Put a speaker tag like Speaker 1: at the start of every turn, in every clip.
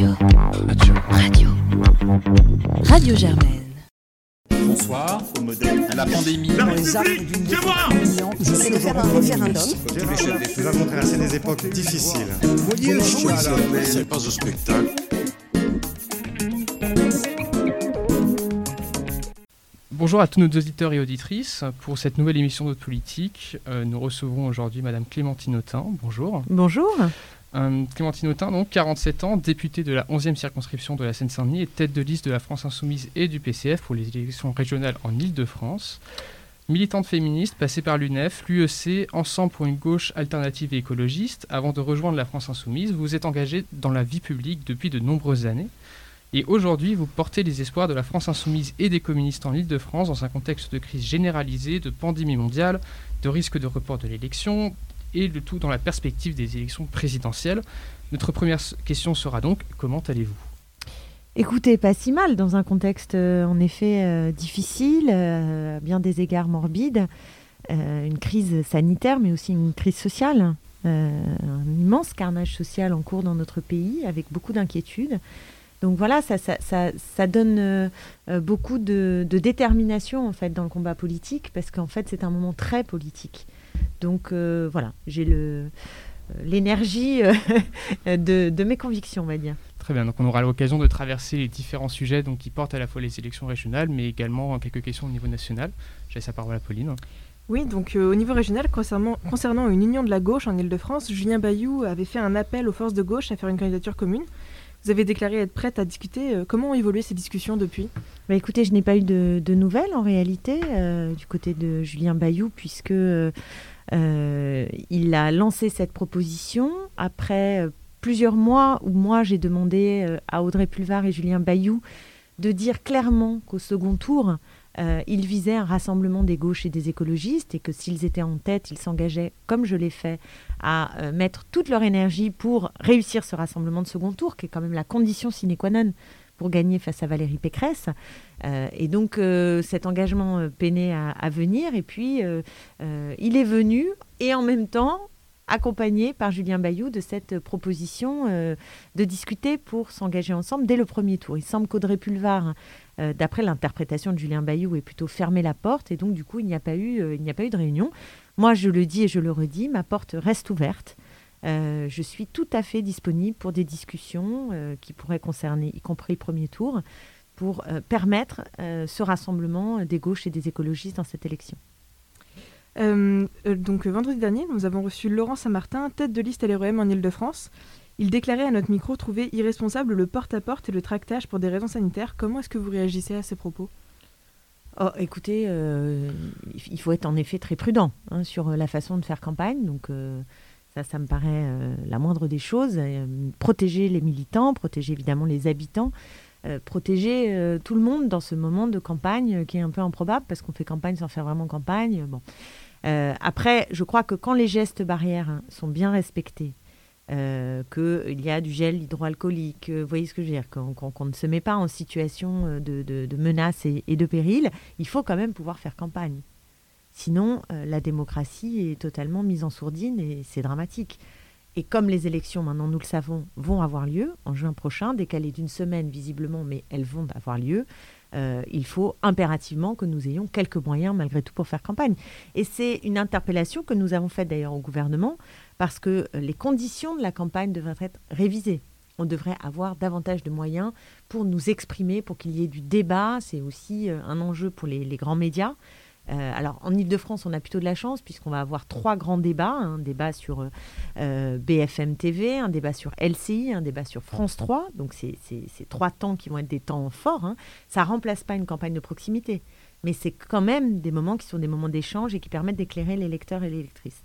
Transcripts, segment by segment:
Speaker 1: Radio. Radio. Radio. Radio Germaine.
Speaker 2: Bonsoir. La pandémie.
Speaker 3: Je suis faire un référendum.
Speaker 4: Nous avons traversé des époques difficiles.
Speaker 2: C'est pas un spectacle.
Speaker 5: Bonjour à tous nos auditeurs et auditrices. Pour cette nouvelle émission de politique, euh, nous recevrons aujourd'hui Madame Clémentine Autain. Bonjour.
Speaker 6: Bonjour.
Speaker 5: Clémentine Autain, donc 47 ans, députée de la 11e circonscription de la Seine-Saint-Denis et tête de liste de la France Insoumise et du PCF pour les élections régionales en Ile-de-France. Militante féministe, passée par l'UNEF, l'UEC, Ensemble pour une gauche alternative et écologiste, avant de rejoindre la France Insoumise, vous êtes engagée dans la vie publique depuis de nombreuses années. Et aujourd'hui, vous portez les espoirs de la France insoumise et des communistes en Ile-de-France dans un contexte de crise généralisée, de pandémie mondiale, de risque de report de l'élection, et le tout dans la perspective des élections présidentielles. Notre première question sera donc comment allez-vous?
Speaker 6: Écoutez, pas si mal dans un contexte euh, en effet euh, difficile, euh, à bien des égards morbide, euh, une crise sanitaire mais aussi une crise sociale, un immense carnage social en cours dans notre pays avec beaucoup d'inquiétudes. Donc voilà, ça, donne beaucoup de, de détermination en fait dans le combat politique parce qu'en fait c'est un moment très politique. Donc euh, voilà, j'ai le euh, l'énergie euh, de, de mes convictions, on va dire.
Speaker 5: Très bien, donc on aura l'occasion de traverser les différents sujets donc, qui portent à la fois les élections régionales, mais également quelques questions au niveau national. Je laisse la parole à Pauline.
Speaker 7: Oui, donc euh, au niveau régional, concernant, concernant une union de la gauche en Ile-de-France, Julien Bayou avait fait un appel aux forces de gauche à faire une candidature commune. Vous avez déclaré être prête à discuter. Comment ont évolué ces discussions depuis?
Speaker 6: Bah, écoutez, je n'ai pas eu de, de nouvelles en réalité euh, du côté de Julien Bayou puisque euh, il a lancé cette proposition. Après euh, plusieurs mois où moi j'ai demandé euh, à Audrey Pulvar et Julien Bayou de dire clairement qu'au second tour, euh, ils visaient un rassemblement des gauches et des écologistes et que s'ils étaient en tête, ils s'engageaient, comme je l'ai fait, à euh, mettre toute leur énergie pour réussir ce rassemblement de second tour, qui est quand même la condition sine qua non pour gagner face à Valérie Pécresse. Euh, et donc euh, cet engagement euh, peinait à, venir. Et puis il est venu et en même temps accompagné par Julien Bayou de cette proposition de discuter pour s'engager ensemble dès le premier tour. Il semble qu'Audrey Pulvar, d'après l'interprétation de Julien Bayou, ait plutôt fermé la porte et donc du coup il n'y a pas eu, il n'y a pas eu de réunion. Moi je le dis et je le redis, ma porte reste ouverte. Euh, je suis tout à fait disponible pour des discussions euh, qui pourraient concerner, y compris le premier tour, pour euh, permettre ce rassemblement des gauches et des écologistes dans cette élection.
Speaker 7: Donc vendredi dernier, nous avons reçu Laurent Saint-Martin, tête de liste LREM en Ile-de-France. Il déclarait à notre micro trouver irresponsable le porte-à-porte et le tractage pour des raisons sanitaires. Comment est-ce que vous réagissez à ces propos?
Speaker 6: Oh, écoutez, il faut être en effet très prudent hein, sur la façon de faire campagne. Donc ça, ça me paraît euh, la moindre des choses. Euh, protéger les militants, protéger évidemment les habitants, euh, protéger tout le monde dans ce moment de campagne qui est un peu improbable parce qu'on fait campagne sans faire vraiment campagne. Après, je crois que quand les gestes barrières hein, sont bien respectés, qu'il y a du gel hydroalcoolique, vous voyez ce que je veux dire, qu'on ne se met pas en situation de, menace et de péril, il faut quand même pouvoir faire campagne. Sinon, euh, la démocratie est totalement mise en sourdine et c'est dramatique. Et comme les élections, maintenant nous le savons, vont avoir lieu en juin prochain, décalées d'une semaine visiblement, mais elles vont avoir lieu, euh, il faut impérativement que nous ayons quelques moyens malgré tout pour faire campagne. Et c'est une interpellation que nous avons faite d'ailleurs au gouvernement, parce que euh, les conditions de la campagne devraient être révisées. On devrait avoir davantage de moyens pour nous exprimer, pour qu'il y ait du débat. C'est aussi un enjeu pour les grands médias. Euh, alors en Ile-de-France, on a plutôt de la chance puisqu'on va avoir trois grands débats. Un débat sur euh, euh, BFM TV, un débat sur LCI, un débat sur France 3. Donc c'est trois temps qui vont être des temps forts. hein. Ça remplace pas une campagne de proximité. Mais c'est quand même des moments qui sont des moments d'échange et qui permettent d'éclairer les lecteurs et les lectrices.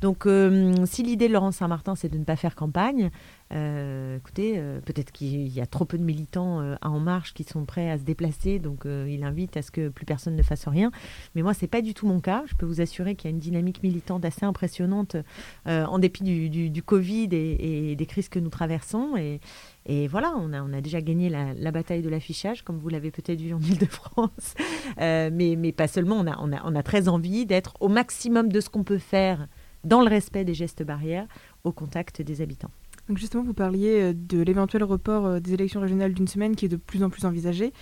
Speaker 6: Donc, euh, si l'idée de Laurent Saint-Martin, c'est de ne pas faire campagne, euh, écoutez, euh, peut-être qu'il y a trop peu de militants à En Marche qui sont prêts à se déplacer, donc il invite à ce que plus personne ne fasse rien. Mais moi, c'est pas du tout mon cas. Je peux vous assurer qu'il y a une dynamique militante assez impressionnante en dépit du, Covid et, des crises que nous traversons. Et, voilà, on a, déjà gagné la, bataille de l'affichage, comme vous l'avez peut-être vu en Ile-de-France. Mais, pas seulement, on a très envie d'être au maximum de ce qu'on peut faire dans le respect des gestes barrières au contact des habitants.
Speaker 7: Donc justement, vous parliez de l'éventuel report des élections régionales d'une semaine qui est de plus en plus envisagé.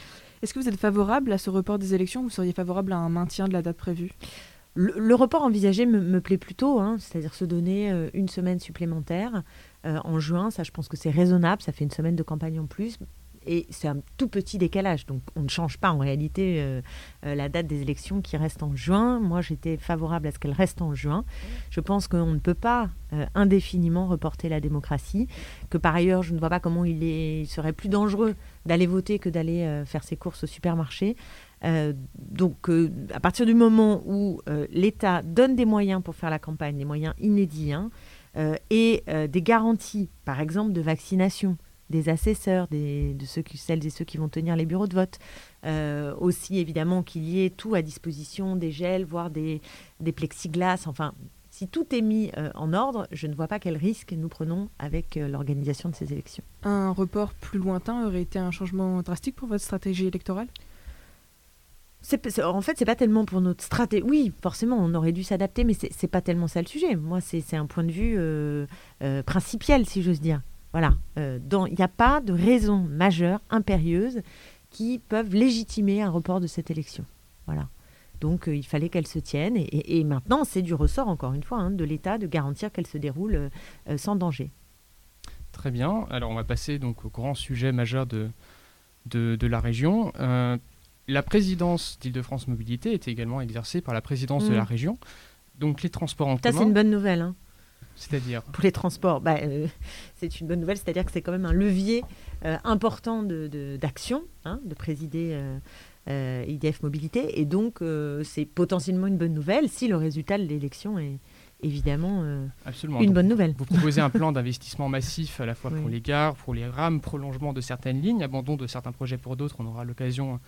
Speaker 7: Est-ce que vous êtes favorable à ce report des élections ou vous seriez favorable à un maintien de la date prévue?
Speaker 6: Le, report envisagé me, plaît plutôt, hein, c'est-à-dire se donner euh, une semaine supplémentaire euh, en juin. Ça, je pense que c'est raisonnable. Ça fait une semaine de campagne en plus et c'est un tout petit décalage. Donc on ne change pas en réalité euh, euh, la date des élections qui reste en juin. Moi j'étais favorable à ce qu'elle reste en juin. Je pense qu'on ne peut pas euh, indéfiniment reporter la démocratie, que par ailleurs je ne vois pas comment il, serait plus dangereux d'aller voter que d'aller faire ses courses au supermarché. donc à partir du moment où l'État donne des moyens pour faire la campagne, des moyens inédits, hein, et des garanties, par exemple de vaccination, des assesseurs, de ceux qui, celles et ceux qui vont tenir les bureaux de vote. Euh, aussi, évidemment, qu'il y ait tout à disposition, des gels, voire des, des plexiglas. Enfin, si tout est mis euh, en ordre, je ne vois pas quel risque nous prenons avec euh, l'organisation de ces élections.
Speaker 7: Un report plus lointain aurait été un changement drastique pour votre stratégie électorale?
Speaker 6: En fait, c'est pas tellement pour notre stratégie. Oui, forcément, on aurait dû s'adapter, mais c'est pas tellement ça le sujet. Moi, c'est un point de vue euh, principiel, si j'ose dire. Voilà. Euh, il n'y a pas de raison majeure, impérieuse, qui peuvent légitimer un report de cette élection. Voilà. Donc euh, il fallait qu'elle se tienne. Et, maintenant, c'est du ressort, encore une fois, hein, de l'État de garantir qu'elle se déroule euh, sans danger.
Speaker 5: Très bien. Alors on va passer donc au grand sujet majeur de, de, la région. la présidence d'Île-de-France Mobilité est également exercée par la présidence de mmh. la région. Donc les transports en commun.
Speaker 6: Ça, c'est une bonne nouvelle. Hein.
Speaker 5: C'est-à-dire
Speaker 6: Pour les transports, bah, euh, c'est une bonne nouvelle, c'est-à-dire que c'est quand même un levier euh, important d'action, de, hein, de, présider euh, IDF Mobilité, et donc c'est potentiellement une bonne nouvelle si le résultat de l'élection est évidemment une bonne nouvelle.
Speaker 5: Vous proposez un plan d'investissement massif à la fois pour les gares, pour les rames, prolongement de certaines lignes, abandon de certains projets pour d'autres, on aura l'occasion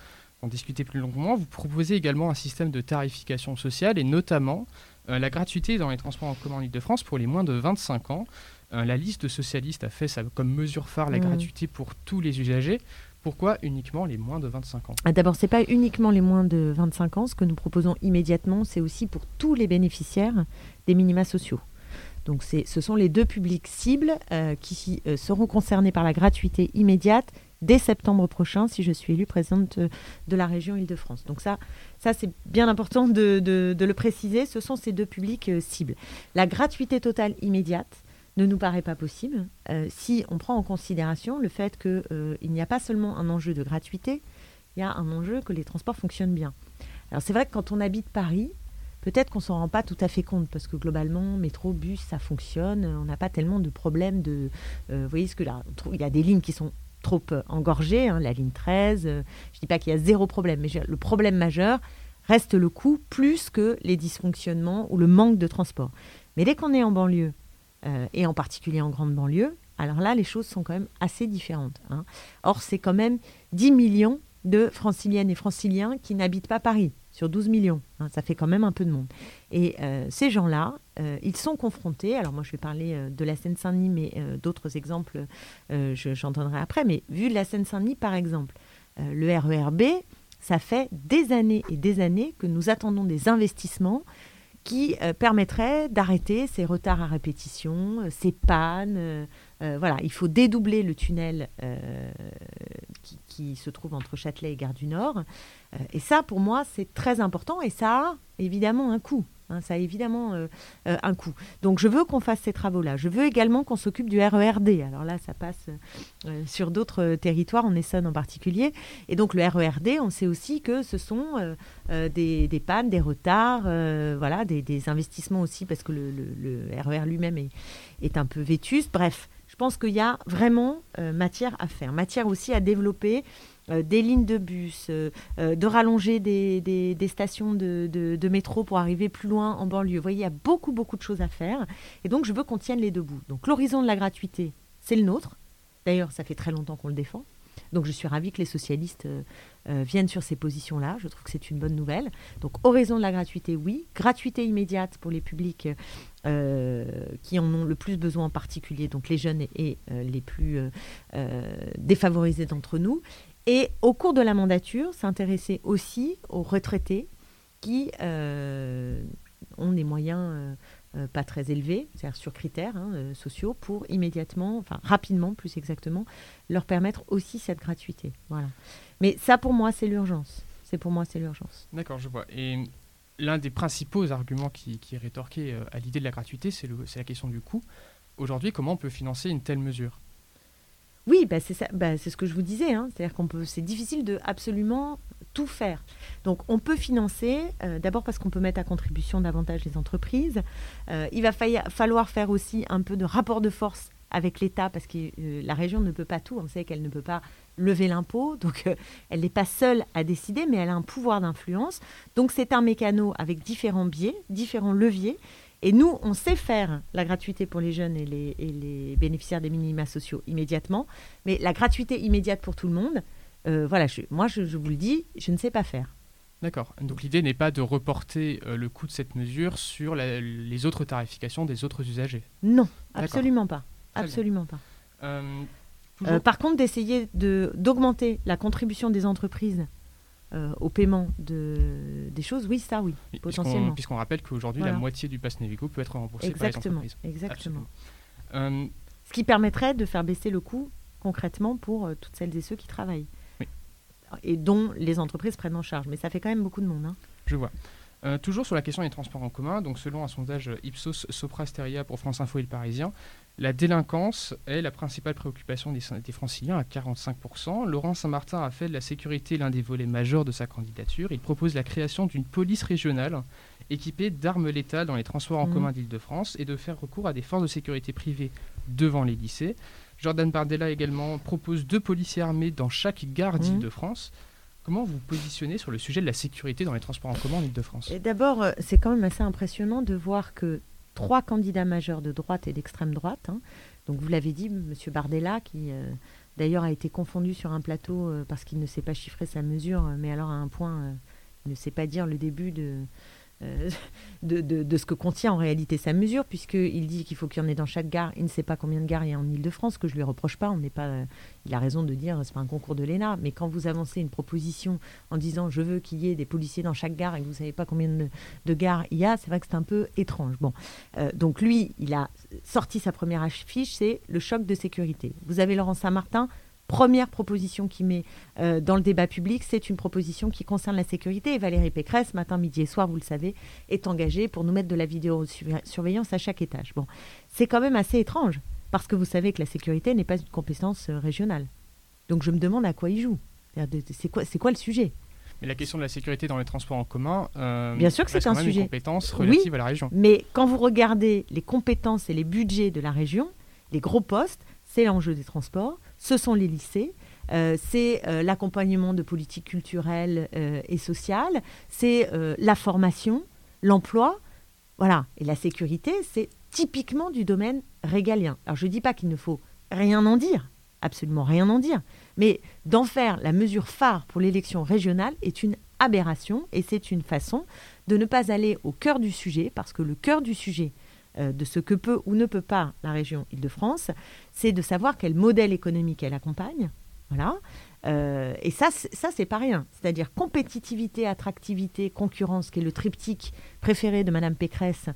Speaker 5: d'en discuter plus longuement. Vous proposez également un système de tarification sociale et notamment la gratuité dans les transports en commun en Ile-de-France pour les moins de 25 ans. Euh, la liste socialiste a fait ça comme mesure phare la mmh. gratuité pour tous les usagers. Pourquoi uniquement les moins de 25 ans?
Speaker 6: Ah, D'abord, ce n'est pas uniquement les moins de 25 ans. Ce que nous proposons immédiatement, c'est aussi pour tous les bénéficiaires des minima sociaux. Donc ce sont les deux publics cibles euh, qui seront concernés par la gratuité immédiate dès septembre prochain si je suis élue présidente de la région Île-de-France. Donc ça, ça c'est bien important de, le préciser, ce sont ces deux publics euh, cibles. La gratuité totale immédiate ne nous paraît pas possible euh, si on prend en considération le fait qu'il euh, n'y a pas seulement un enjeu de gratuité, il y a un enjeu que les transports fonctionnent bien. Alors c'est vrai que quand on habite Paris, peut-être qu'on s'en rend pas tout à fait compte parce que globalement, métro, bus, ça fonctionne. On n'a pas tellement de problèmes de. vous voyez ce que là, il y a des lignes qui sont trop engorgée, hein, la ligne 13. Euh, je ne dis pas qu'il y a zéro problème, mais le problème majeur reste le coût plus que les dysfonctionnements ou le manque de transport. Mais dès qu'on est en banlieue, euh, et en particulier en grande banlieue, alors là, les choses sont quand même assez différentes. Hein. Or, c'est quand même 10 millions de franciliennes et franciliens qui n'habitent pas Paris sur 12 millions. Hein, ça fait quand même un peu de monde. Et euh, ces gens-là, euh, ils sont confrontés, alors moi je vais parler euh, de la Seine-Saint-Denis, mais d'autres exemples, j'en donnerai après, mais vu la Seine-Saint-Denis par exemple, le RERB, ça fait des années et des années que nous attendons des investissements qui permettraient d'arrêter ces retards à répétition, ces pannes. voilà, il faut dédoubler le tunnel qui, se trouve entre Châtelet et Gare du Nord. Euh, et ça, pour moi, c'est très important et ça a évidemment un coût. Hein, ça a évidemment euh, euh, un coût. Donc je veux qu'on fasse ces travaux-là. Je veux également qu'on s'occupe du RERD. Alors là, ça passe sur d'autres territoires, en Essonne en particulier. Et donc le RERD, on sait aussi que ce sont des, pannes, des retards, voilà, des, investissements aussi, parce que le, le, RER e lui-même est, est, un peu vétuste. Bref, je pense qu'il y a vraiment matière à faire, matière aussi à développer euh, des lignes de bus, euh, euh, de rallonger des, stations de, métro pour arriver plus loin en banlieue. Vous voyez, il y a beaucoup, beaucoup de choses à faire. Et donc, je veux qu'on tienne les deux bouts. Donc, l'horizon de la gratuité, c'est le nôtre. D'ailleurs, ça fait très longtemps qu'on le défend. Donc, je suis ravie que les socialistes viennent sur ces positions-là. Je trouve que c'est une bonne nouvelle. Donc, horizon de la gratuité, oui. Gratuité immédiate pour les publics qui en ont le plus besoin en particulier, donc les jeunes et, les plus défavorisés d'entre nous. Et au cours de la mandature, s'intéresser aussi aux retraités qui euh, ont des moyens euh, euh, pas très élevés, c'est-à-dire sur critères hein, euh, sociaux, pour immédiatement, enfin rapidement plus exactement, leur permettre aussi cette gratuité. Voilà. Mais ça, pour moi, c'est l'urgence. C'est pour moi, c'est l'urgence.
Speaker 5: D'accord, je vois. Et l'un des principaux arguments qui, est rétorqué euh, à l'idée de la gratuité, c'est la question du coût. Aujourd'hui, comment on peut financer une telle mesure?
Speaker 6: Oui, bah bah c'est ce que je vous disais. Hein. C'est-à-dire qu'on peut, c'est difficile de absolument tout faire. Donc, on peut financer euh, d'abord parce qu'on peut mettre à contribution davantage les entreprises. Euh, il va falloir faire aussi un peu de rapport de force avec l'État parce que la région ne peut pas tout. On sait qu'elle ne peut pas lever l'impôt, donc elle n'est pas seule à décider, mais elle a un pouvoir d'influence. Donc, c'est un mécano avec différents biais, différents leviers et nous, on sait faire la gratuité pour les jeunes et les, bénéficiaires des minima sociaux immédiatement, mais la gratuité immédiate pour tout le monde, euh, voilà, moi je, vous le dis, je ne sais pas faire.
Speaker 5: D'accord. Donc l'idée n'est pas de reporter euh, le coût de cette mesure sur les autres tarifications des autres usagers?
Speaker 6: Non, absolument pas. absolument pas. Euh, par contre, d'essayer d'augmenter la contribution des entreprises euh, au paiement de, des choses, oui, ça, oui, potentiellement.
Speaker 5: Puisqu'on rappelle qu'aujourd'hui, la moitié du pass Navigo peut être remboursé par les entreprises.
Speaker 6: Exactement. Euh, Ce qui permettrait de faire baisser le coût concrètement pour euh, toutes celles et ceux qui travaillent. Et dont les entreprises prennent en charge. Mais ça fait quand même beaucoup de monde. Hein.
Speaker 5: Je vois. toujours sur la question des transports en commun, donc selon un sondage Ipsos Sopra Steria pour France Info et le Parisien, la délinquance est la principale préoccupation des, franciliens à 45%. Laurent Saint-Martin a fait de la sécurité l'un des volets majeurs de sa candidature. Il propose la création d'une police régionale équipée d'armes létales dans les transports en mmh. commun d'Île-de-France et de faire recours à des forces de sécurité privées devant les lycées. Jordan Bardella également propose deux policiers armés dans chaque gare mmh. d'Île-de-France. Comment vous positionnez sur le sujet de la sécurité dans les transports en commun en Ile-de-France
Speaker 6: D'abord, euh, c'est quand même assez impressionnant de voir que trois candidats majeurs de droite et d'extrême droite. Hein. Donc vous l'avez dit, M. Bardella, qui euh, d'ailleurs a été confondu sur un plateau euh, parce qu'il ne sait pas chiffrer sa mesure, mais alors à un point, il ne sait pas dire le début de, euh, de, ce que contient en réalité sa mesure, puisqu'il dit qu'il faut qu'il y en ait dans chaque gare. Il ne sait pas combien de gares il y a en Ile-de-France, que je ne lui reproche pas. On pas, il a raison de dire c'est pas un concours de l'ENA, mais quand vous avancez une proposition en disant je veux qu'il y ait des policiers dans chaque gare et que vous ne savez pas combien de, gares il y a, c'est vrai que c'est un peu étrange. Bon, euh, donc lui, il a sorti sa première affiche, c'est le choc de sécurité. Vous avez Laurent Saint-Martin, première proposition qu'il met euh, dans le débat public, c'est une proposition qui concerne la sécurité. Et Valérie Pécresse, matin, midi et soir, vous le savez, est engagée pour nous mettre de la vidéosurveillance à chaque étage. Bon, c'est quand même assez étrange, parce que vous savez que la sécurité n'est pas une compétence euh, régionale. Donc je me demande à quoi il joue. C'est quoi, quoi le sujet?
Speaker 5: Mais la question de la sécurité dans les transports en commun, euh,
Speaker 6: bien sûr que c'est un sujet. Une
Speaker 5: compétence relative à la région.
Speaker 6: Mais quand vous regardez les compétences et les budgets de la région, les gros postes, c'est l'enjeu des transports ce sont les lycées. Euh, c'est euh, l'accompagnement de politiques culturelles euh, et sociales, c'est la formation, l'emploi, voilà. Et la sécurité, c'est typiquement du domaine régalien. Alors je ne dis pas qu'il ne faut rien en dire, absolument rien en dire, mais d'en faire la mesure phare pour l'élection régionale est une aberration et c'est une façon de ne pas aller au cœur du sujet, parce que le cœur du sujet, euh, de ce que peut ou ne peut pas la région Île-de-France, c'est de savoir quel modèle économique elle accompagne. Voilà. Euh, et ça, ça c'est pas rien. C'est-à-dire compétitivité, attractivité, concurrence, qui est le triptyque préféré de Madame Pécresse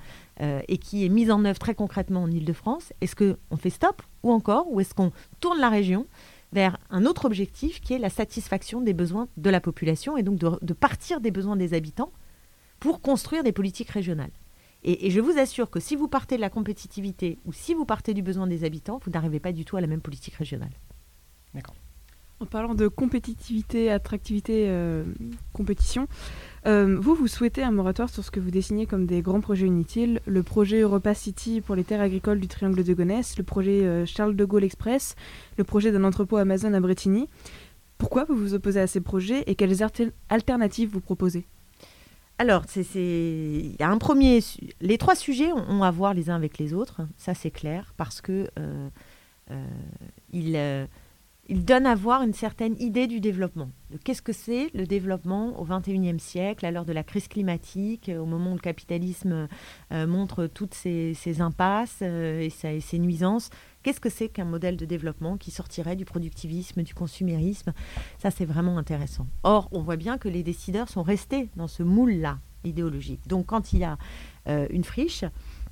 Speaker 6: euh, et qui est mis en œuvre très concrètement en Île-de-France. Est-ce qu'on fait stop ou encore, ou est-ce qu'on tourne la région vers un autre objectif qui est la satisfaction des besoins de la population et donc de partir des besoins des habitants pour construire des politiques régionales? Et, je vous assure que si vous partez de la compétitivité ou si vous partez du besoin des habitants, vous n'arrivez pas du tout à la même politique régionale.
Speaker 5: D'accord.
Speaker 7: En parlant de compétitivité, attractivité, euh, compétition, euh, vous, vous souhaitez un moratoire sur ce que vous dessinez comme des grands projets inutiles, le projet Europa City pour les terres agricoles du Triangle de Gonesse, le projet euh, Charles de Gaulle Express, le projet d'un entrepôt Amazon à Bretigny. Pourquoi vous vous opposez à ces projets et quelles alternatives vous proposez?
Speaker 6: Alors, il y a un premier. Les trois sujets ont, à voir les uns avec les autres, ça c'est clair, parce que euh, euh, euh, ils, donnent à voir une certaine idée du développement. Qu'est-ce que c'est le développement au XXIe siècle, à l'heure de la crise climatique, au moment où le capitalisme montre toutes ses, impasses et ses nuisances Qu'est-ce que c'est qu'un modèle de développement qui sortirait du productivisme, du consumérisme? Ça, c'est vraiment intéressant. Or, on voit bien que les décideurs sont restés dans ce moule-là idéologique. Donc, quand il y a euh, une friche,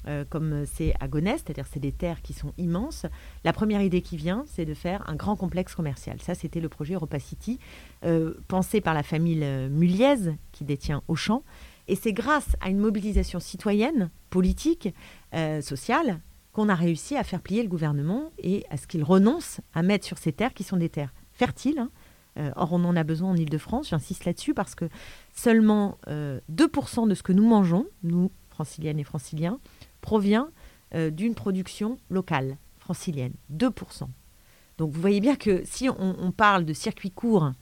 Speaker 6: euh, comme c'est à Gonesse, c'est-à-dire c'est des terres qui sont immenses. La première idée qui vient, c'est de faire un grand complexe commercial. Ça, c'était le projet Europa City, euh, pensé par la famille Muliez, qui détient Auchan. Et c'est grâce à une mobilisation citoyenne, politique, sociale, qu'on a réussi à faire plier le gouvernement et à ce qu'il renonce à mettre sur ces terres qui sont des terres fertiles. Hein. or, on en a besoin en Ile-de-France, j'insiste là-dessus, parce que seulement 2% de ce que nous mangeons, nous, franciliennes et franciliens, provient euh, d'une production locale francilienne, 2%. Donc vous voyez bien que si on, parle de circuit court,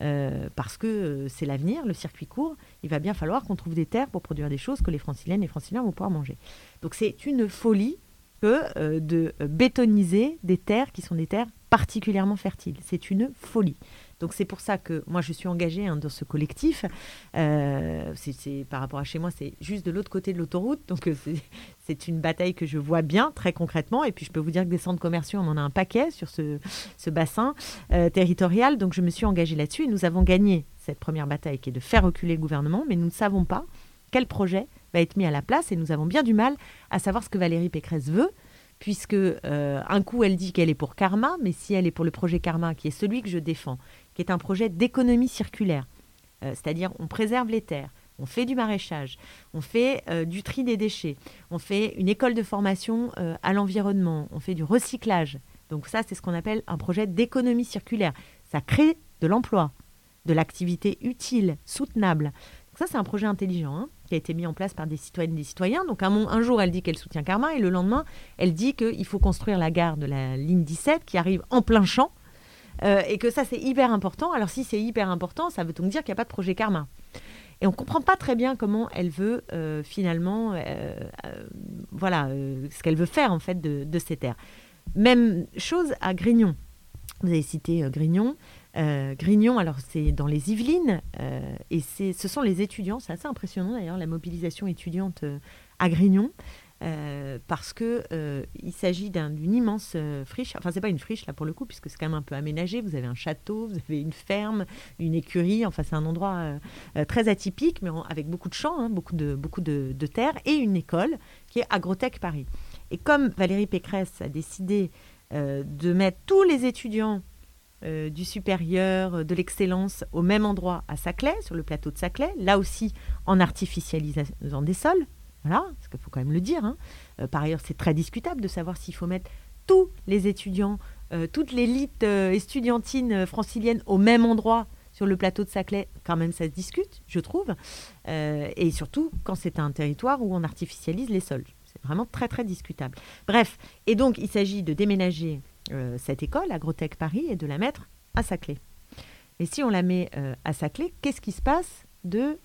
Speaker 6: euh, parce que euh, c'est l'avenir, le circuit court, il va bien falloir qu'on trouve des terres pour produire des choses que les franciliennes et franciliens vont pouvoir manger. Donc c'est une folie que de bétoniser des terres qui sont des terres particulièrement fertiles. C'est une folie. Donc c'est pour ça que moi je suis engagée hein, dans ce collectif. Euh, c'est par rapport à chez moi, c'est juste de l'autre côté de l'autoroute. Donc euh, c'est une bataille que je vois bien très concrètement. Et puis je peux vous dire que des centres commerciaux, on en a un paquet sur ce, bassin euh, territorial. Donc je me suis engagée là-dessus et nous avons gagné cette première bataille qui est de faire reculer le gouvernement. Mais nous ne savons pas quel projet va être mis à la place et nous avons bien du mal à savoir ce que Valérie Pécresse veut puisque un coup elle dit qu'elle est pour Karma, mais si elle est pour le projet Karma, qui est celui que je défends, qui est un projet d'économie circulaire. Euh, c'est-à-dire on préserve les terres, on fait du maraîchage, on fait euh, du tri des déchets, on fait une école de formation euh, à l'environnement, on fait du recyclage. Donc ça, c'est ce qu'on appelle un projet d'économie circulaire. Ça crée de l'emploi, de l'activité utile, soutenable. Ça, c'est un projet intelligent hein, qui a été mis en place par des citoyennes et des citoyens. Donc un, jour, elle dit qu'elle soutient Karma et le lendemain, elle dit qu'il faut construire la gare de la ligne 17 qui arrive en plein champ euh, et que ça c'est hyper important. Alors si c'est hyper important, ça veut donc dire qu'il n'y a pas de projet karma. Et on ne comprend pas très bien comment elle veut euh, finalement, euh, voilà, ce qu'elle veut faire en fait de, ces terres. Même chose à Grignon. Vous avez cité Grignon. Grignon, alors c'est dans les Yvelines, et ce sont les étudiants, c'est assez impressionnant d'ailleurs, la mobilisation étudiante à Grignon. Euh, parce que euh, il s'agit d'une immense euh, friche. Enfin, c'est pas une friche là pour le coup, puisque c'est quand même un peu aménagé. Vous avez un château, vous avez une ferme, une écurie. Enfin, c'est un endroit très atypique, mais avec beaucoup de champs, hein, beaucoup de beaucoup de, et une école qui est Agrotech Paris. Et comme Valérie Pécresse a décidé de mettre tous les étudiants du supérieur, de l'excellence au même endroit à Saclay, sur le plateau de Saclay, là aussi en artificialisant des sols, voilà, parce qu'il faut quand même le dire. Hein. Euh, par ailleurs, c'est très discutable de savoir s'il faut mettre tous les étudiants, euh, toute l'élite euh, estudiantine francilienne au même endroit sur le plateau de Saclay. Quand même, ça se discute, je trouve. et surtout, quand c'est un territoire où on artificialise les sols. C'est vraiment très, très discutable. Bref, et donc, il s'agit de déménager cette école, Agrotech Paris, et de la mettre à Saclay. Et si on la met à Saclay, qu'est-ce qui se passe de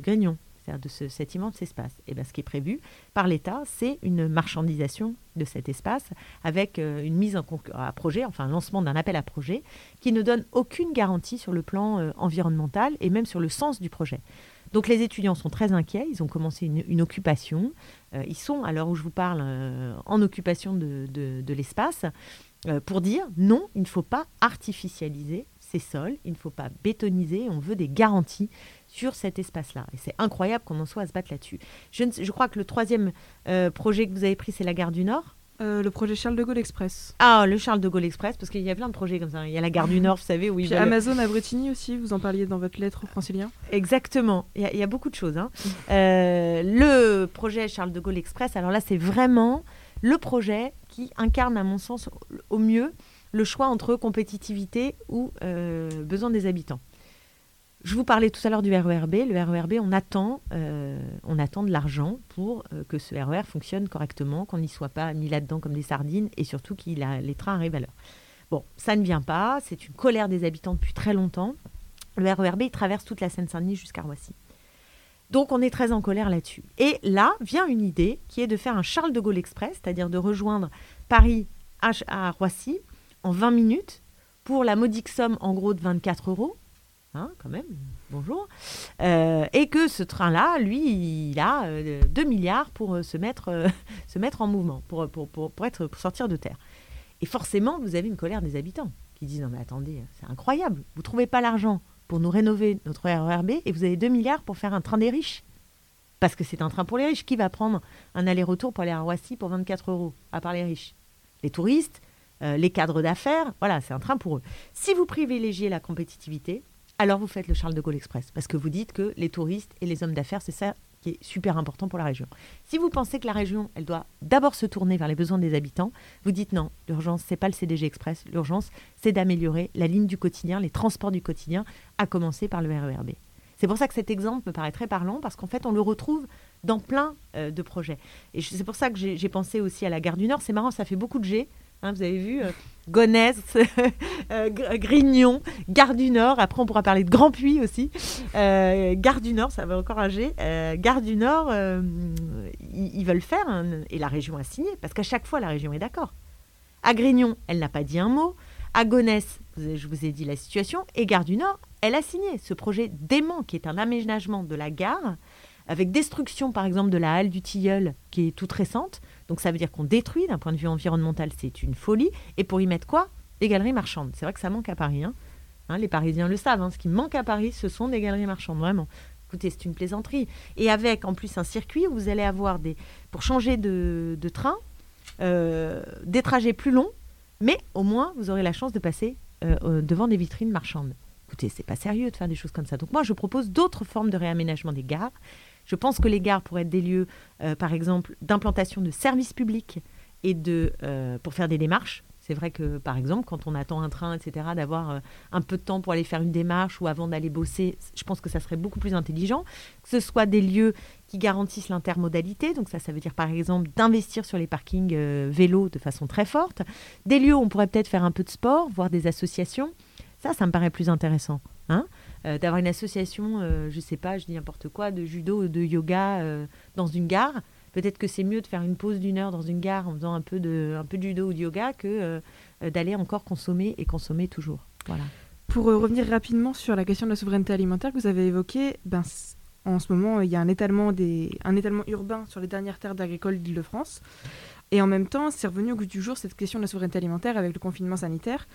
Speaker 6: Grignon c'est-à-dire de ce, cet immense espace? Et bien, ce qui est prévu par l'État, c'est une marchandisation de cet espace avec euh, une mise en à projet, enfin un lancement d'un appel à projet, qui ne donne aucune garantie sur le plan euh, environnemental et même sur le sens du projet. Donc les étudiants sont très inquiets, ils ont commencé une, occupation, euh, ils sont, à l'heure où je vous parle, en occupation de, de l'espace, pour dire non, il ne faut pas artificialiser ces sols, il ne faut pas bétoniser, on veut des garanties sur cet espace-là. Et c'est incroyable qu'on en soit à se battre là-dessus. Je, je, crois que le troisième euh, projet que vous avez pris, c'est la gare du Nord.
Speaker 7: Euh, le projet Charles de Gaulle Express.
Speaker 6: Ah, le Charles de Gaulle Express, parce qu'il y a plein de projets comme ça. Il y a la gare du Nord, vous savez, où
Speaker 7: il Amazon à Bretigny aussi, vous en parliez dans votre lettre aux franciliens.
Speaker 6: Exactement, il y, a, beaucoup de choses. Hein. Euh, le projet Charles de Gaulle Express, alors là, c'est vraiment le projet qui incarne, à mon sens, au mieux le choix entre compétitivité ou besoin des habitants. Je vous parlais tout à l'heure du RERB. Le RERB, on attend, euh, on attend de l'argent pour euh, que ce RER e fonctionne correctement, qu'on n'y soit pas mis là-dedans comme des sardines et surtout que les trains arrivent à l'heure. Bon, ça ne vient pas. C'est une colère des habitants depuis très longtemps. Le RERB, il traverse toute la Seine-Saint-Denis jusqu'à Roissy. Donc on est très en colère là-dessus. Et là vient une idée qui est de faire un Charles de Gaulle Express, c'est-à-dire de rejoindre Paris à Roissy en 20 minutes pour la modique somme en gros de 24 euros Hein, quand même, bonjour, euh, et que ce train-là, lui, il a 2 euh, milliards pour euh, se mettre, en mouvement, pour, être, pour sortir de terre. Et forcément, vous avez une colère des habitants qui disent, non mais attendez, c'est incroyable, vous ne trouvez pas l'argent pour nous rénover notre RERB et vous avez 2 milliards pour faire un train des riches. Parce que c'est un train pour les riches. Qui va prendre un aller-retour pour aller à Roissy pour 24 euros, à part les riches? Les touristes, euh, les cadres d'affaires, voilà, c'est un train pour eux. Si vous privilégiez la compétitivité, alors vous faites le Charles de Gaulle Express, parce que vous dites que les touristes et les hommes d'affaires, c'est ça qui est super important pour la région. Si vous pensez que la région, elle doit d'abord se tourner vers les besoins des habitants, vous dites non, l'urgence, c'est pas le CDG Express, l'urgence, c'est d'améliorer la ligne du quotidien, les transports du quotidien, à commencer par le RERB. C'est pour ça que cet exemple me paraît très parlant, parce qu'en fait, on le retrouve dans plein euh, de projets. Et c'est pour ça que j'ai pensé aussi à la gare du Nord. C'est marrant, ça fait beaucoup de G. Hein, vous avez vu, euh, Gonesse, euh, Grignon, Gare du Nord. Après, on pourra parler de Grand Puy aussi. Euh, Gare du Nord, ça va encore âger. Gare du Nord, ils, veulent faire, et la région a signé, parce qu'à chaque fois, la région est d'accord. À Grignon, elle n'a pas dit un mot. À Gonesse, je vous ai dit la situation. Et Gare du Nord, elle a signé ce projet dément, qui est un aménagement de la gare, avec destruction, par exemple, de la halle du Tilleul, qui est toute récente donc ça veut dire qu'on détruit d'un point de vue environnemental, c'est une folie. Et pour y mettre quoi? Des galeries marchandes. C'est vrai que ça manque à Paris. Hein. Hein, les Parisiens le savent. Hein. Ce qui manque à Paris, ce sont des galeries marchandes, vraiment. Écoutez, c'est une plaisanterie. Et avec en plus un circuit vous allez avoir des, pour changer de, train, euh, des trajets plus longs, mais au moins vous aurez la chance de passer euh, devant des vitrines marchandes. Écoutez, c'est pas sérieux de faire des choses comme ça. Donc moi, je propose d'autres formes de réaménagement des gares je pense que les gares pourraient être des lieux, euh, par exemple, d'implantation de services publics et de, euh, pour faire des démarches. C'est vrai que, par exemple, quand on attend un train, etc., d'avoir euh, un peu de temps pour aller faire une démarche ou avant d'aller bosser, je pense que ça serait beaucoup plus intelligent. Que ce soit des lieux qui garantissent l'intermodalité, donc ça, ça veut dire par exemple d'investir sur les parkings vélos de façon très forte. Des lieux où on pourrait peut-être faire un peu de sport, voir des associations. Ça, ça me paraît plus intéressant. Hein d'avoir une association, euh, je sais pas, je dis n'importe quoi, de judo ou de yoga euh, dans une gare. Peut-être que c'est mieux de faire une pause d'une heure dans une gare en faisant un peu de, un peu judo ou de yoga que d'aller encore consommer et consommer toujours. Voilà.
Speaker 7: Pour revenir rapidement sur la question de la souveraineté alimentaire que vous avez évoquée, ben, en ce moment, il y a un étalement, des, un étalement urbain sur les dernières terres agricoles d'Île-de-France. Et en même temps, c'est revenu au goût du jour cette question de la souveraineté alimentaire avec le confinement sanitaire.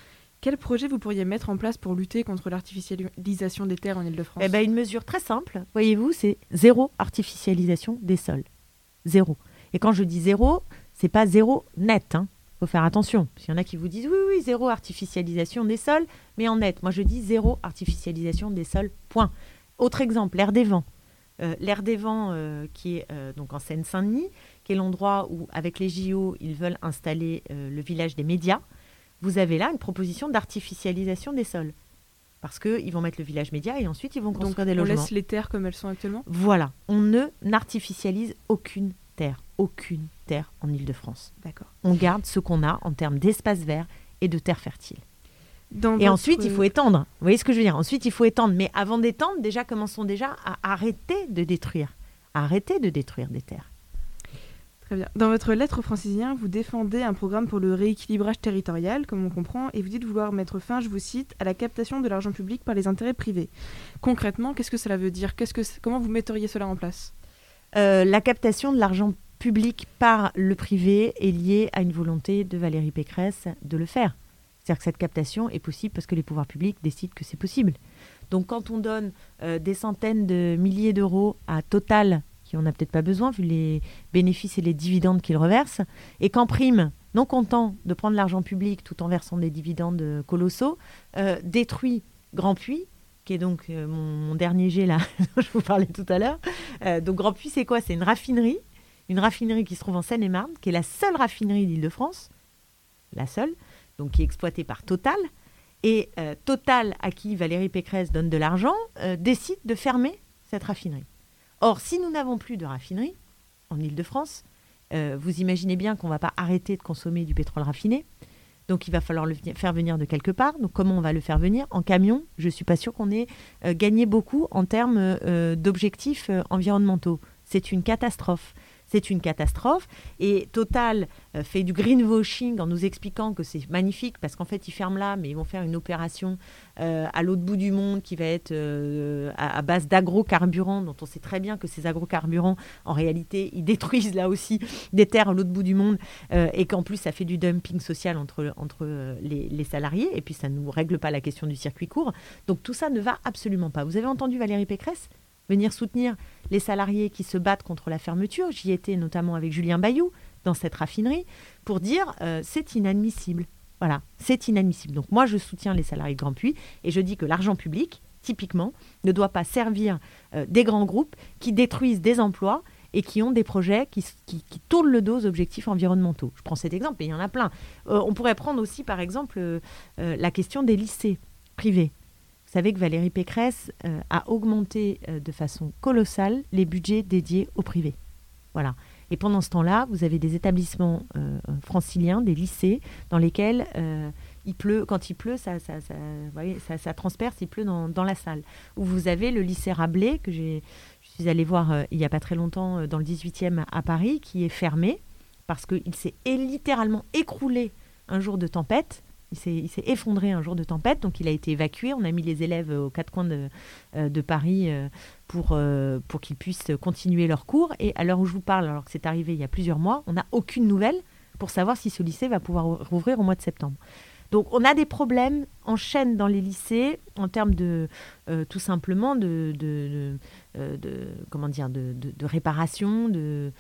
Speaker 7: Quel projet vous pourriez mettre en place pour lutter contre l'artificialisation des terres en Ile-de-France
Speaker 6: eh ben, Une mesure très simple, voyez-vous, c'est zéro artificialisation des sols. Zéro. Et quand je dis zéro, c'est pas zéro net. Il hein. faut faire attention. S'il y en a qui vous disent oui, oui, zéro artificialisation des sols, mais en net. Moi, je dis zéro artificialisation des sols, point. Autre exemple, l'air des vents. Euh, l'air des vents euh, qui est euh, donc en Seine-Saint-Denis, qui est l'endroit où, avec les JO, ils veulent installer le village des médias vous avez là une proposition d'artificialisation des sols. Parce qu'ils vont mettre le village média et ensuite ils vont construire des logements.
Speaker 7: On laisse les terres comme elles sont actuellement?
Speaker 6: Voilà. On ne n'artificialise aucune terre. Aucune terre en Ile-de-France.
Speaker 7: D'accord.
Speaker 6: On garde ce qu'on a en termes d'espace vert et de terre fertile. et ensuite, il faut étendre. Vous voyez ce que je veux dire? Ensuite, il faut étendre. Mais avant d'étendre, déjà, commençons déjà à arrêter de détruire. Arrêter de détruire des terres.
Speaker 7: Dans votre lettre aux francisiens, vous défendez un programme pour le rééquilibrage territorial, comme on comprend, et vous dites vouloir mettre fin, je vous cite, à la captation de l'argent public par les intérêts privés. Concrètement, qu'est-ce que cela veut dire? Comment vous metteriez cela en place?
Speaker 6: Euh, La captation de l'argent public par le privé est liée à une volonté de Valérie Pécresse de le faire. C'est-à-dire que cette captation est possible parce que les pouvoirs publics décident que c'est possible. Donc quand on donne euh, des centaines de milliers d'euros à Total qui on n'a peut-être pas besoin vu les bénéfices et les dividendes qu'ils reversent, et qu'en prime, non content de prendre l'argent public tout en versant des dividendes colossaux, euh, détruit Grand Puy, qui est donc euh, mon, dernier jet là, dont je vous parlais tout à l'heure. Euh, donc Grand Puy, c'est quoi? C'est une raffinerie, une raffinerie qui se trouve en Seine-et-Marne, qui est la seule raffinerie d'Île-de-France, la seule, donc qui est exploitée par Total. Et Total, à qui Valérie Pécresse donne de l'argent, décide de fermer cette raffinerie. Or, si nous n'avons plus de raffinerie en Ile-de-France, euh, vous imaginez bien qu'on ne va pas arrêter de consommer du pétrole raffiné. Donc il va falloir le faire venir de quelque part. Donc comment on va le faire venir? En camion, je ne suis pas sûre qu'on ait euh, gagné beaucoup en termes euh, d'objectifs environnementaux. C'est une catastrophe c'est une catastrophe. Et Total euh, fait du greenwashing en nous expliquant que c'est magnifique parce qu'en fait, ils ferment là, mais ils vont faire une opération euh, à l'autre bout du monde qui va être euh, à, base d'agrocarburants, dont on sait très bien que ces agrocarburants, en réalité, ils détruisent là aussi des terres à l'autre bout du monde et qu'en plus, ça fait du dumping social entre, les, les, salariés et puis ça ne nous règle pas la question du circuit court. Donc tout ça ne va absolument pas. Vous avez entendu Valérie Pécresse? Venir soutenir les salariés qui se battent contre la fermeture. J'y étais notamment avec Julien Bayou dans cette raffinerie pour dire euh, c'est inadmissible. Voilà, c'est inadmissible. Donc moi, je soutiens les salariés de Grand Puy et je dis que l'argent public, typiquement, ne doit pas servir euh, des grands groupes qui détruisent des emplois et qui ont des projets qui, tournent le dos aux objectifs environnementaux. Je prends cet exemple, et il y en a plein. Euh, on pourrait prendre aussi, par exemple, la question des lycées privés. Vous savez que Valérie Pécresse a augmenté de façon colossale les budgets dédiés au privé. Voilà. Et pendant ce temps-là, vous avez des établissements euh, franciliens, des lycées, dans lesquels euh, il pleut, quand il pleut, ça, ça, ça, transperce, il pleut dans, la salle. Où vous avez le lycée Rabelais, que je suis allée voir euh, il n'y a pas très longtemps dans le 18e à Paris, qui est fermé parce qu'il s'est littéralement écroulé un jour de tempête. Il s'est effondré un jour de tempête, donc il a été évacué. On a mis les élèves aux quatre coins de, de Paris pour, euh, pour qu'ils puissent continuer leurs cours. Et à l'heure où je vous parle, alors que c'est arrivé il y a plusieurs mois, on n'a aucune nouvelle pour savoir si ce lycée va pouvoir rouvrir au mois de septembre. Donc on a des problèmes en chaîne dans les lycées en termes de euh, tout simplement de, de, euh, comment dire de, réparation, de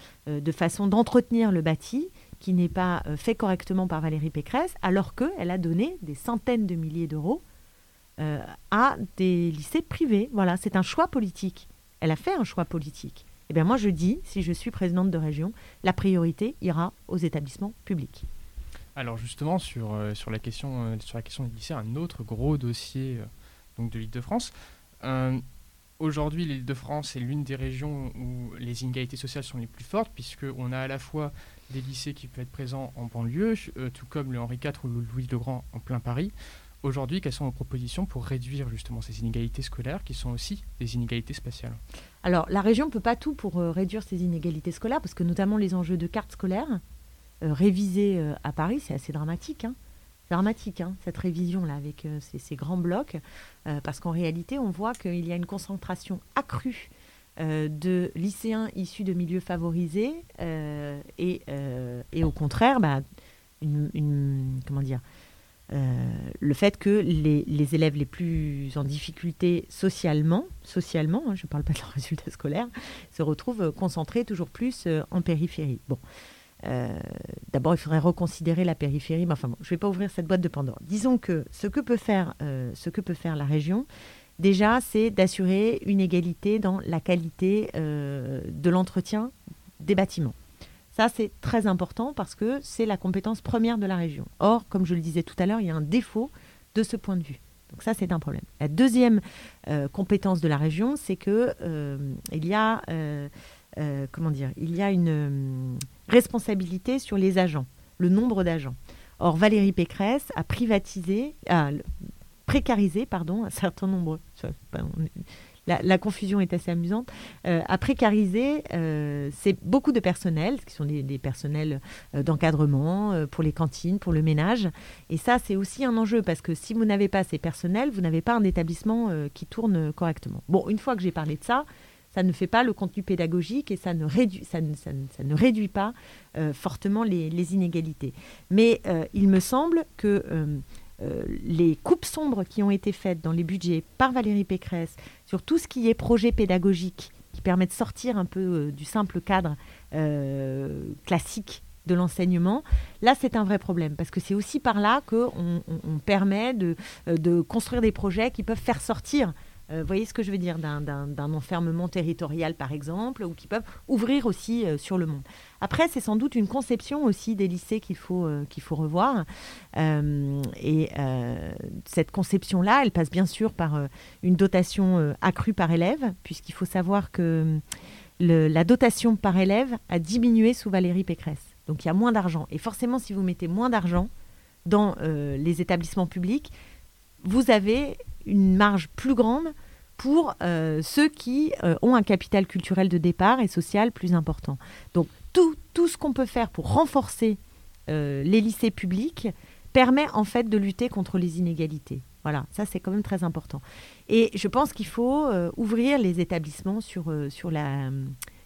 Speaker 6: façon d'entretenir le bâti qui n'est pas fait correctement par Valérie Pécresse, alors qu'elle a donné des centaines de milliers d'euros euh, à des lycées privés. Voilà, c'est un choix politique. Elle a fait un choix politique. Eh bien, moi, je dis, si je suis présidente de région, la priorité ira aux établissements publics.
Speaker 5: Alors justement, sur, euh, sur, la question, euh, sur la question des lycées, un autre gros dossier donc de l'Île-de-France. Aujourd'hui, l'Île-de-France est l'une des régions où les inégalités sociales sont les plus fortes, puisqu'on a à la fois des lycées qui peuvent être présents en banlieue, tout comme le Henri IV ou le Louis le Grand en plein Paris. Aujourd'hui, quelles sont vos propositions pour réduire justement ces inégalités scolaires qui sont aussi des inégalités spatiales?
Speaker 6: Alors, la région ne peut pas tout pour euh, réduire ces inégalités scolaires, parce que notamment les enjeux de cartes scolaires euh, révisées euh, à Paris, c'est assez dramatique. Hein. dramatique, hein, cette révision-là, avec ces, grands blocs, parce qu'en réalité, on voit qu'il y a une concentration accrue de lycéens issus de milieux favorisés et, et, au contraire, bah, une, comment dire, euh, le fait que les, élèves les plus en difficulté socialement, socialement, hein, je ne parle pas de leurs résultats scolaires, se retrouvent concentrés toujours plus euh, en périphérie. Bon, euh, d'abord, il faudrait reconsidérer la périphérie, mais enfin, je ne vais pas ouvrir cette boîte de Pandore. Disons que ce que peut faire, ce que peut faire la région, déjà, c'est d'assurer une égalité dans la qualité de l'entretien des bâtiments. Ça, c'est très important parce que c'est la compétence première de la région. Or, comme je le disais tout à l'heure, il y a un défaut de ce point de vue. Donc ça, c'est un problème. La deuxième euh, compétence de la région, c'est que euh, il y a, euh, comment dire, il y a une responsabilité sur les agents, le nombre d'agents. Or, Valérie Pécresse a privatisé, précarisé, pardon, un certain nombre la, confusion est assez amusante, euh, à précariser, euh, c'est beaucoup de personnel, qui sont des, personnels euh, d'encadrement pour les cantines, pour le ménage. Et ça, c'est aussi un enjeu parce que si vous n'avez pas ces personnels, vous n'avez pas un établissement qui tourne correctement. Bon, une fois que j'ai parlé de ça, ça ne fait pas le contenu pédagogique et ça ne réduit, ça ne, réduit pas fortement les, inégalités. Mais il me semble que les coupes sombres qui ont été faites dans les budgets par Valérie Pécresse sur tout ce qui est projet pédagogique qui permet de sortir un peu euh, du simple cadre euh, classique de l'enseignement, là c'est un vrai problème parce que c'est aussi par là qu'on on, permet de, construire des projets qui peuvent faire sortir vous voyez ce que je veux dire d'un enfermement territorial par exemple, ou qui peuvent ouvrir aussi sur le monde. Après, c'est sans doute une conception aussi des lycées qu'il faut, euh, revoir. Euh, et euh, cette conception-là, elle passe bien sûr par une dotation accrue par élève, puisqu'il faut savoir que la dotation par élève a diminué sous Valérie Pécresse. Donc il y a moins d'argent. Et forcément, si vous mettez moins d'argent dans les établissements publics, vous avez une marge plus grande pour ceux qui ont un capital culturel de départ et social plus important. Donc tout, tout ce qu'on peut faire pour renforcer euh, les lycées publics permet en fait de lutter contre les inégalités. Voilà, ça c'est quand même très important. Et je pense qu'il faut euh, ouvrir les établissements sur, euh, sur, la,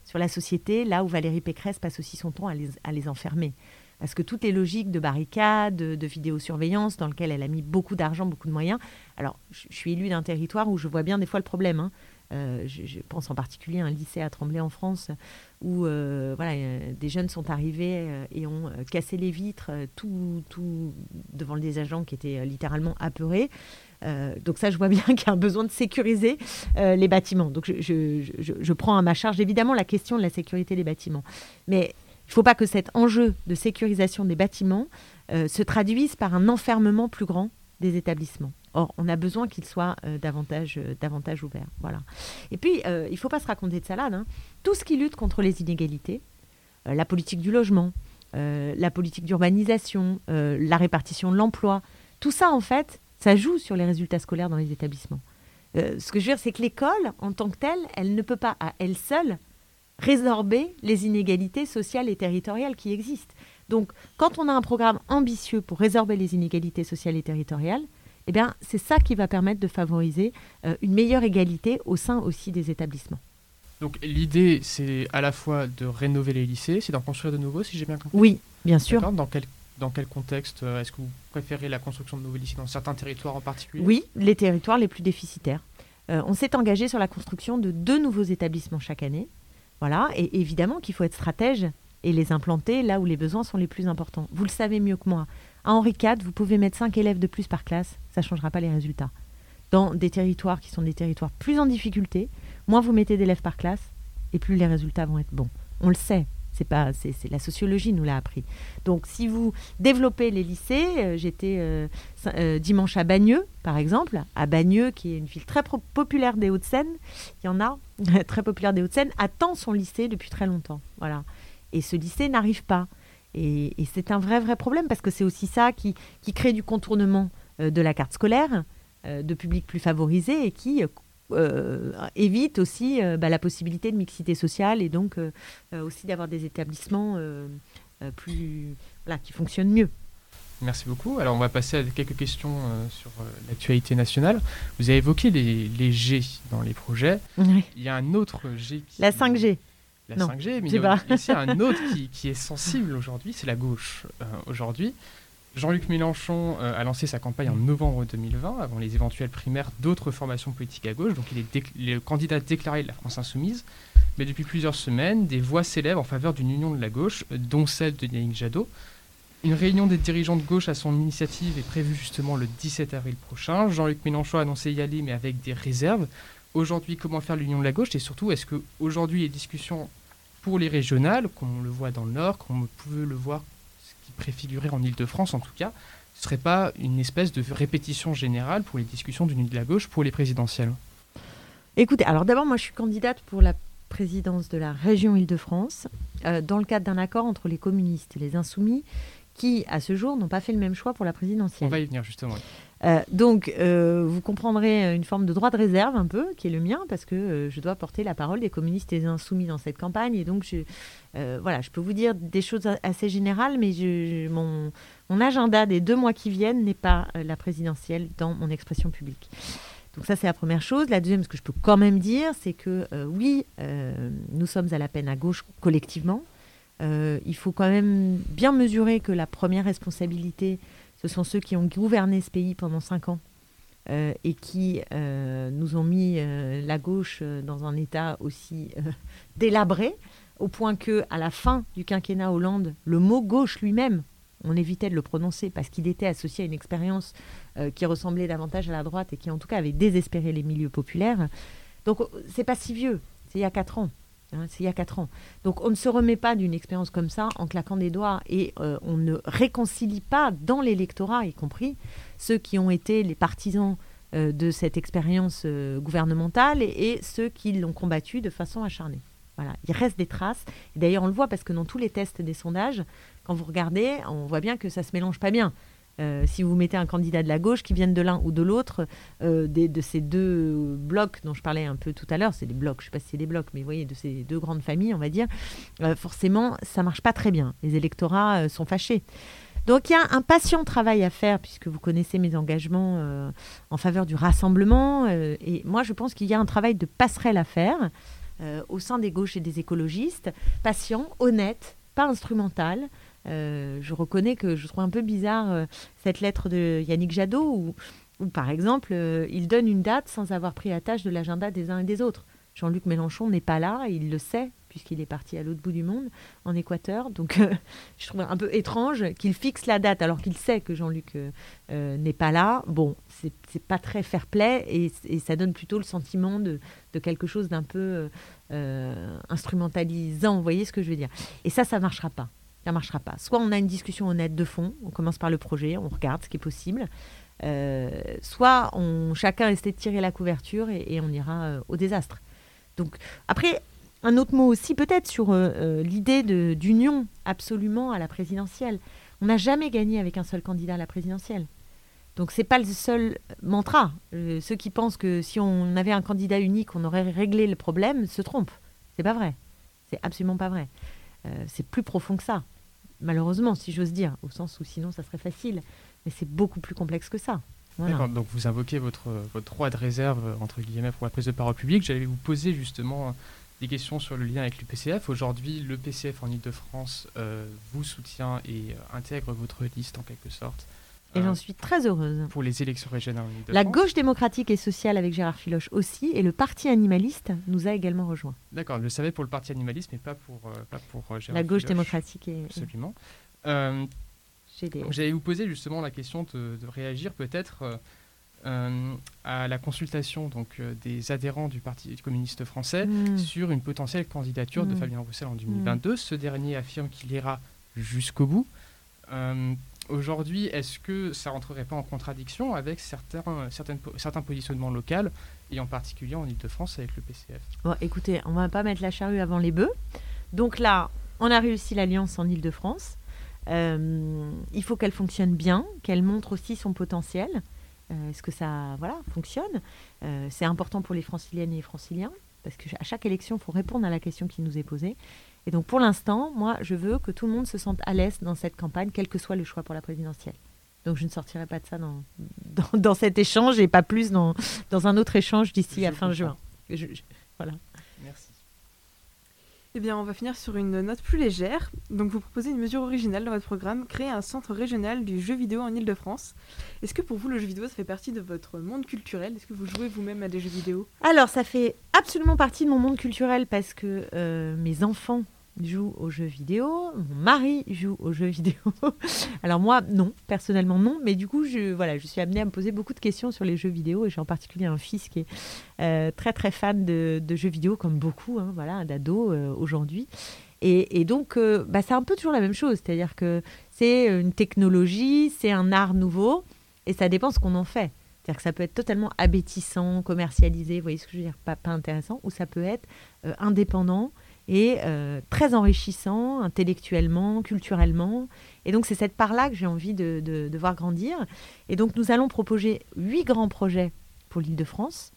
Speaker 6: sur la société, là où Valérie Pécresse passe aussi son temps à les, à les enfermer. Parce que toutes les logiques de barricades, de, vidéosurveillance, dans lesquelles elle a mis beaucoup d'argent, beaucoup de moyens. Alors, je, suis élue d'un territoire où je vois bien des fois le problème. Hein. Euh, je, pense en particulier à un lycée à Tremblay en France où euh, voilà, des jeunes sont arrivés euh, et ont cassé les vitres tout, tout devant des agents qui étaient littéralement apeurés. donc ça, je vois bien qu'il y a un besoin de sécuriser les bâtiments. Donc je, je, prends à ma charge évidemment la question de la sécurité des bâtiments. Mais ne faut pas que cet enjeu de sécurisation des bâtiments euh, se traduise par un enfermement plus grand des établissements. Or, on a besoin qu'ils soient euh, davantage, euh, ouverts. Voilà. Et puis, il ne faut pas se raconter de salade. Hein. Tout ce qui lutte contre les inégalités, la politique du logement, la politique d'urbanisation, la répartition de l'emploi, tout ça, en fait, ça joue sur les résultats scolaires dans les établissements. ce que je veux dire, c'est que l'école, en tant que telle, elle ne peut pas, à elle seule, résorber les inégalités sociales et territoriales qui existent. Donc, quand on a un programme ambitieux pour résorber les inégalités sociales et territoriales, eh bien, c'est ça qui va permettre de favoriser euh, une meilleure égalité au sein aussi des établissements.
Speaker 5: Donc, l'idée, c'est à la fois de rénover les lycées, c'est d'en construire de nouveaux, si j'ai bien compris?
Speaker 6: Oui, bien sûr.
Speaker 5: Dans quel, dans quel contexte euh, Est-ce que vous préférez la construction de nouveaux lycées dans certains territoires en particulier?
Speaker 6: Oui, les territoires les plus déficitaires. Euh, on s'est engagé sur la construction de deux nouveaux établissements chaque année. Voilà, et évidemment qu'il faut être stratège et les implanter là où les besoins sont les plus importants. Vous le savez mieux que moi. À Henri IV, vous pouvez mettre 5 élèves de plus par classe, ça ne changera pas les résultats. Dans des territoires qui sont des territoires plus en difficulté, moins vous mettez d'élèves par classe, et plus les résultats vont être bons. On le sait, c'est pas, c'est, la sociologie nous l'a appris. Donc, si vous développez les lycées, euh, j'étais euh, euh, dimanche à Bagneux, par exemple, à Bagneux, qui est une ville très populaire des Hauts-de-Seine. Il y en a très populaire des Hauts-de-Seine, attend son lycée depuis très longtemps. Voilà. Et ce lycée n'arrive pas. Et, c'est un vrai, vrai problème parce que c'est aussi ça qui, qui crée du contournement de la carte scolaire, de publics plus favorisés et qui évite aussi euh, bah, la possibilité de mixité sociale et donc euh, aussi d'avoir des établissements plus, qui fonctionnent mieux.
Speaker 5: Merci beaucoup. Alors on va passer à quelques questions sur l'actualité nationale. Vous avez évoqué les, les, G dans les projets. Il y a un autre G.
Speaker 6: Qui... La 5G.
Speaker 5: La 5G, mais il y a aussi un autre qui, qui est sensible aujourd'hui, c'est la gauche. aujourd'hui, Jean-Luc Mélenchon euh, a lancé sa campagne en novembre 2020, avant les éventuelles primaires d'autres formations politiques à gauche. Donc il est le candidat déclaré de la France insoumise. Mais depuis plusieurs semaines, des voix s'élèvent en faveur d'une union de la gauche, dont celle de Yannick Jadot. Une réunion des dirigeants de gauche à son initiative est prévue justement le 17 avril prochain. Jean-Luc Mélenchon a annoncé y aller, mais avec des réserves. Aujourd'hui, comment faire l'union de la gauche? Et surtout, est-ce qu'aujourd'hui, les discussions pour les régionales, comme on le voit dans le Nord, comme on peut le voir préfigurait en Ile-de-France en tout cas, ce ne serait pas une espèce de répétition générale pour les discussions d'une de la gauche pour les présidentielles?
Speaker 6: Écoutez, alors d'abord, moi je suis candidate pour la présidence de la région Île-de-France, euh, dans le cadre d'un accord entre les communistes et les insoumis, qui, à ce jour, n'ont pas fait le même choix pour la présidentielle.
Speaker 5: On va y venir justement.
Speaker 6: Euh, donc, euh, vous comprendrez une forme de droit de réserve un peu, qui est le mien, parce que je dois porter la parole des communistes et des insoumis dans cette campagne. Et donc, je, voilà, je peux vous dire des choses assez générales, mais mon, agenda des deux mois qui viennent n'est pas la présidentielle dans mon expression publique. Donc ça, c'est la première chose. La deuxième, ce que je peux quand même dire, c'est que oui, nous sommes à la peine à gauche collectivement. Euh, il faut quand même bien mesurer que la première responsabilité, ce sont ceux qui ont gouverné ce pays pendant cinq ans euh, et qui euh, nous ont mis la gauche dans un état aussi délabré, au point que à la fin du quinquennat Hollande, le mot gauche lui-même, on évitait de le prononcer parce qu'il était associé à une expérience qui ressemblait davantage à la droite et qui en tout cas avait désespéré les milieux populaires. Donc c'est pas si vieux, c'est il y a quatre ans. Hein, c'est il y a quatre ans. Donc on ne se remet pas d'une expérience comme ça en claquant des doigts et euh, on ne réconcilie pas dans l'électorat, y compris ceux qui ont été les partisans euh, de cette expérience euh, gouvernementale et, ceux qui l'ont combattue de façon acharnée. Voilà, il reste des traces. D'ailleurs, on le voit parce que dans tous les tests des sondages, quand vous regardez, on voit bien que ça se mélange pas bien. Euh, si vous mettez un candidat de la gauche qui vienne de l'un ou de l'autre, euh, de ces deux blocs dont je parlais un peu tout à l'heure, c'est des blocs, je ne sais pas si c'est des blocs, mais vous voyez, de ces deux grandes familles, on va dire, euh, forcément, ça marche pas très bien. Les électorats sont fâchés. Donc il y a un patient travail à faire, puisque vous connaissez mes engagements en faveur du rassemblement. et moi, je pense qu'il y a un travail de passerelle à faire au sein des gauches et des écologistes, patient, honnête, pas instrumental, je reconnais que je trouve un peu bizarre cette lettre de Yannick Jadot où, par exemple, il donne une date sans avoir pris la tâche de l'agenda des uns et des autres. Jean-Luc Mélenchon n'est pas là, il le sait, puisqu'il est parti à l'autre bout du monde, en Équateur. Donc, euh, je trouve un peu étrange qu'il fixe la date alors qu'il sait que Jean-Luc euh, euh, n'est pas là. Bon, c'est pas très fair-play et, ça donne plutôt le sentiment de, quelque chose d'un peu instrumentalisant. Vous voyez ce que je veux dire Et ça, ça marchera pas. Ça marchera pas. Soit on a une discussion honnête de fond, on commence par le projet, on regarde ce qui est possible. soit on, chacun essaie de tirer la couverture et, on ira au désastre. Donc après, un autre mot aussi peut-être sur euh, euh, l'idée d'union absolument à la présidentielle. On n'a jamais gagné avec un seul candidat à la présidentielle. Donc c'est pas le seul mantra. Euh, ceux qui pensent que si on avait un candidat unique, on aurait réglé le problème se trompent. C'est pas vrai. C'est absolument pas vrai. c'est plus profond que ça. Malheureusement, si j'ose dire, au sens où sinon ça serait facile. Mais c'est beaucoup plus complexe que ça.
Speaker 5: Donc vous invoquez votre, votre droit de réserve, entre guillemets, pour la prise de parole publique. J'allais vous poser justement des questions sur le lien avec l'UPCF. Aujourd'hui, le PCF en Ile-de-France euh, vous soutient et euh, intègre votre liste en quelque sorte.
Speaker 6: Et j'en euh, suis très heureuse.
Speaker 5: Pour les élections régionales.
Speaker 6: La gauche démocratique et sociale avec Gérard Filoche aussi, et le parti animaliste nous a également rejoints.
Speaker 5: D'accord, je le savais pour le parti animaliste, mais pas pour, pas pour Gérard
Speaker 6: La gauche démocratique et...
Speaker 5: Absolument. J'allais vous poser justement la question de, de réagir peut-être euh, à la consultation donc, euh, des adhérents du Parti communiste français hmm. sur une potentielle candidature de hmm. Fabien Roussel en 2022. Ce dernier affirme qu'il ira jusqu'au bout. Euh, aujourd'hui, est-ce que ça rentrerait pas en contradiction avec certains, certaines, certains positionnements locaux, et en particulier en Ile-de-France avec le PCF
Speaker 6: Écoutez, on va pas mettre la charrue avant les bœufs. Donc là, on a réussi l'alliance en Ile-de-France. il faut qu'elle fonctionne bien, qu'elle montre aussi son potentiel. Euh, est-ce que ça voilà, fonctionne? Euh, C'est important pour les franciliennes et les franciliens, parce qu'à chaque élection, il faut répondre à la question qui nous est posée. Et donc pour l'instant, moi, je veux que tout le monde se sente à l'aise dans cette campagne, quel que soit le choix pour la présidentielle. Donc je ne sortirai pas de ça dans, dans, cet échange et pas plus dans, dans un autre échange d'ici à fin juin. voilà.
Speaker 7: Eh bien, on va finir sur une note plus légère. Donc, vous proposez une mesure originale dans votre programme, créer un centre régional du jeu vidéo en Ile-de-France. Est-ce que pour vous, le jeu vidéo, ça fait partie de votre monde culturel? Est-ce que vous jouez vous-même à des jeux vidéo?
Speaker 6: Alors, ça fait absolument partie de mon monde culturel parce que euh, mes enfants joue aux jeux vidéo, mon mari joue aux jeux vidéo. Alors moi, non, personnellement non, mais du coup, je, voilà, je suis amenée à me poser beaucoup de questions sur les jeux vidéo et j'ai en particulier un fils qui est euh, très très fan de, jeux vidéo, comme beaucoup, hein, voilà, d'ados euh, aujourd'hui. Et, donc, euh, bah, c'est un peu toujours la même chose, c'est-à-dire que c'est une technologie, c'est un art nouveau, et ça dépend ce qu'on en fait. C'est-à-dire que ça peut être totalement abétissant, commercialisé, vous voyez ce que je veux dire, pas, pas intéressant, ou ça peut être indépendant et euh, très enrichissant intellectuellement, culturellement. Et donc c'est cette part-là que j'ai envie de, de, voir grandir. Et donc nous allons proposer huit grands projets pour l'Île-de-France,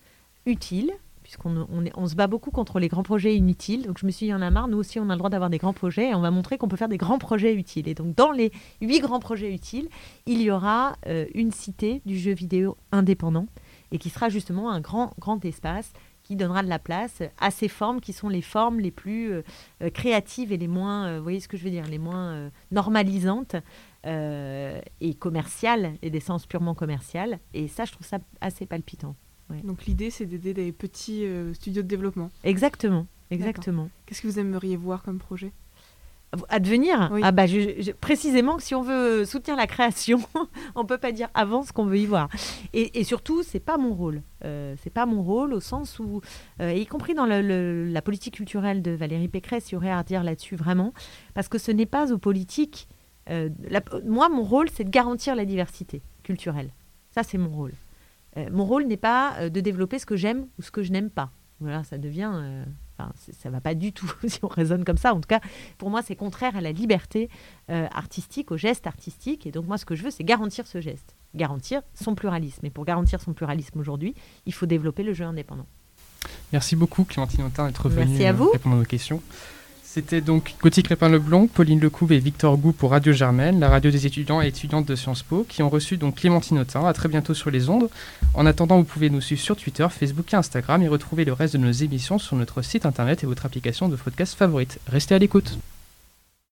Speaker 6: utiles, puisqu'on on, on, se bat beaucoup contre les grands projets inutiles. Donc je me suis dit, il y en a marre, nous aussi on a le droit d'avoir des grands projets et on va montrer qu'on peut faire des grands projets utiles. Et donc dans les huit grands projets utiles, il y aura euh, une cité du jeu vidéo indépendant et qui sera justement un grand, grand espace qui donnera de la place à ces formes qui sont les formes les plus euh, euh, créatives et les moins, euh, vous voyez ce que je veux dire, les moins normalisantes et commerciales et d'essence purement commerciale. Et ça, je trouve ça assez palpitant.
Speaker 7: Donc l'idée, c'est d'aider des petits studios de développement.
Speaker 6: Exactement, exactement.
Speaker 7: Qu'est-ce que vous aimeriez voir comme projet?
Speaker 6: Advenir Ah bah précisément que si on veut soutenir la création, on peut pas dire avant ce qu'on veut y voir. Et, et surtout, c'est pas mon rôle. Euh, c'est pas mon rôle au sens où, euh, y compris dans la politique culturelle de Valérie Pécresse, il y aurait à dire là-dessus vraiment, parce que ce n'est pas aux politiques. Euh, moi, mon rôle, c'est de garantir la diversité culturelle. Ça, c'est mon rôle. Euh, mon rôle n'est pas de développer ce que j'aime ou ce que je n'aime pas. Voilà, ça devient Enfin, ça va pas du tout si on raisonne comme ça. En tout cas, pour moi, c'est contraire à la liberté euh, artistique, au geste artistique. Et donc, moi, ce que je veux, c'est garantir ce geste, garantir son pluralisme. Et pour garantir son pluralisme aujourd'hui, il faut développer le jeu indépendant.
Speaker 5: Merci beaucoup, Clémentine Autain, d'être venue
Speaker 6: à vous.
Speaker 5: répondre à nos questions. C'était donc Gauthier Crépin-Leblond, Pauline Lecouve et Victor Gou pour Radio Germaine, la radio des étudiants et étudiantes de Sciences Po, qui ont reçu donc Clémentine Autain. À très bientôt sur les ondes. En attendant, vous pouvez nous suivre sur Twitter, Facebook et Instagram et retrouver le reste de nos émissions sur notre site internet et votre application de podcast favorite. Restez à l'écoute.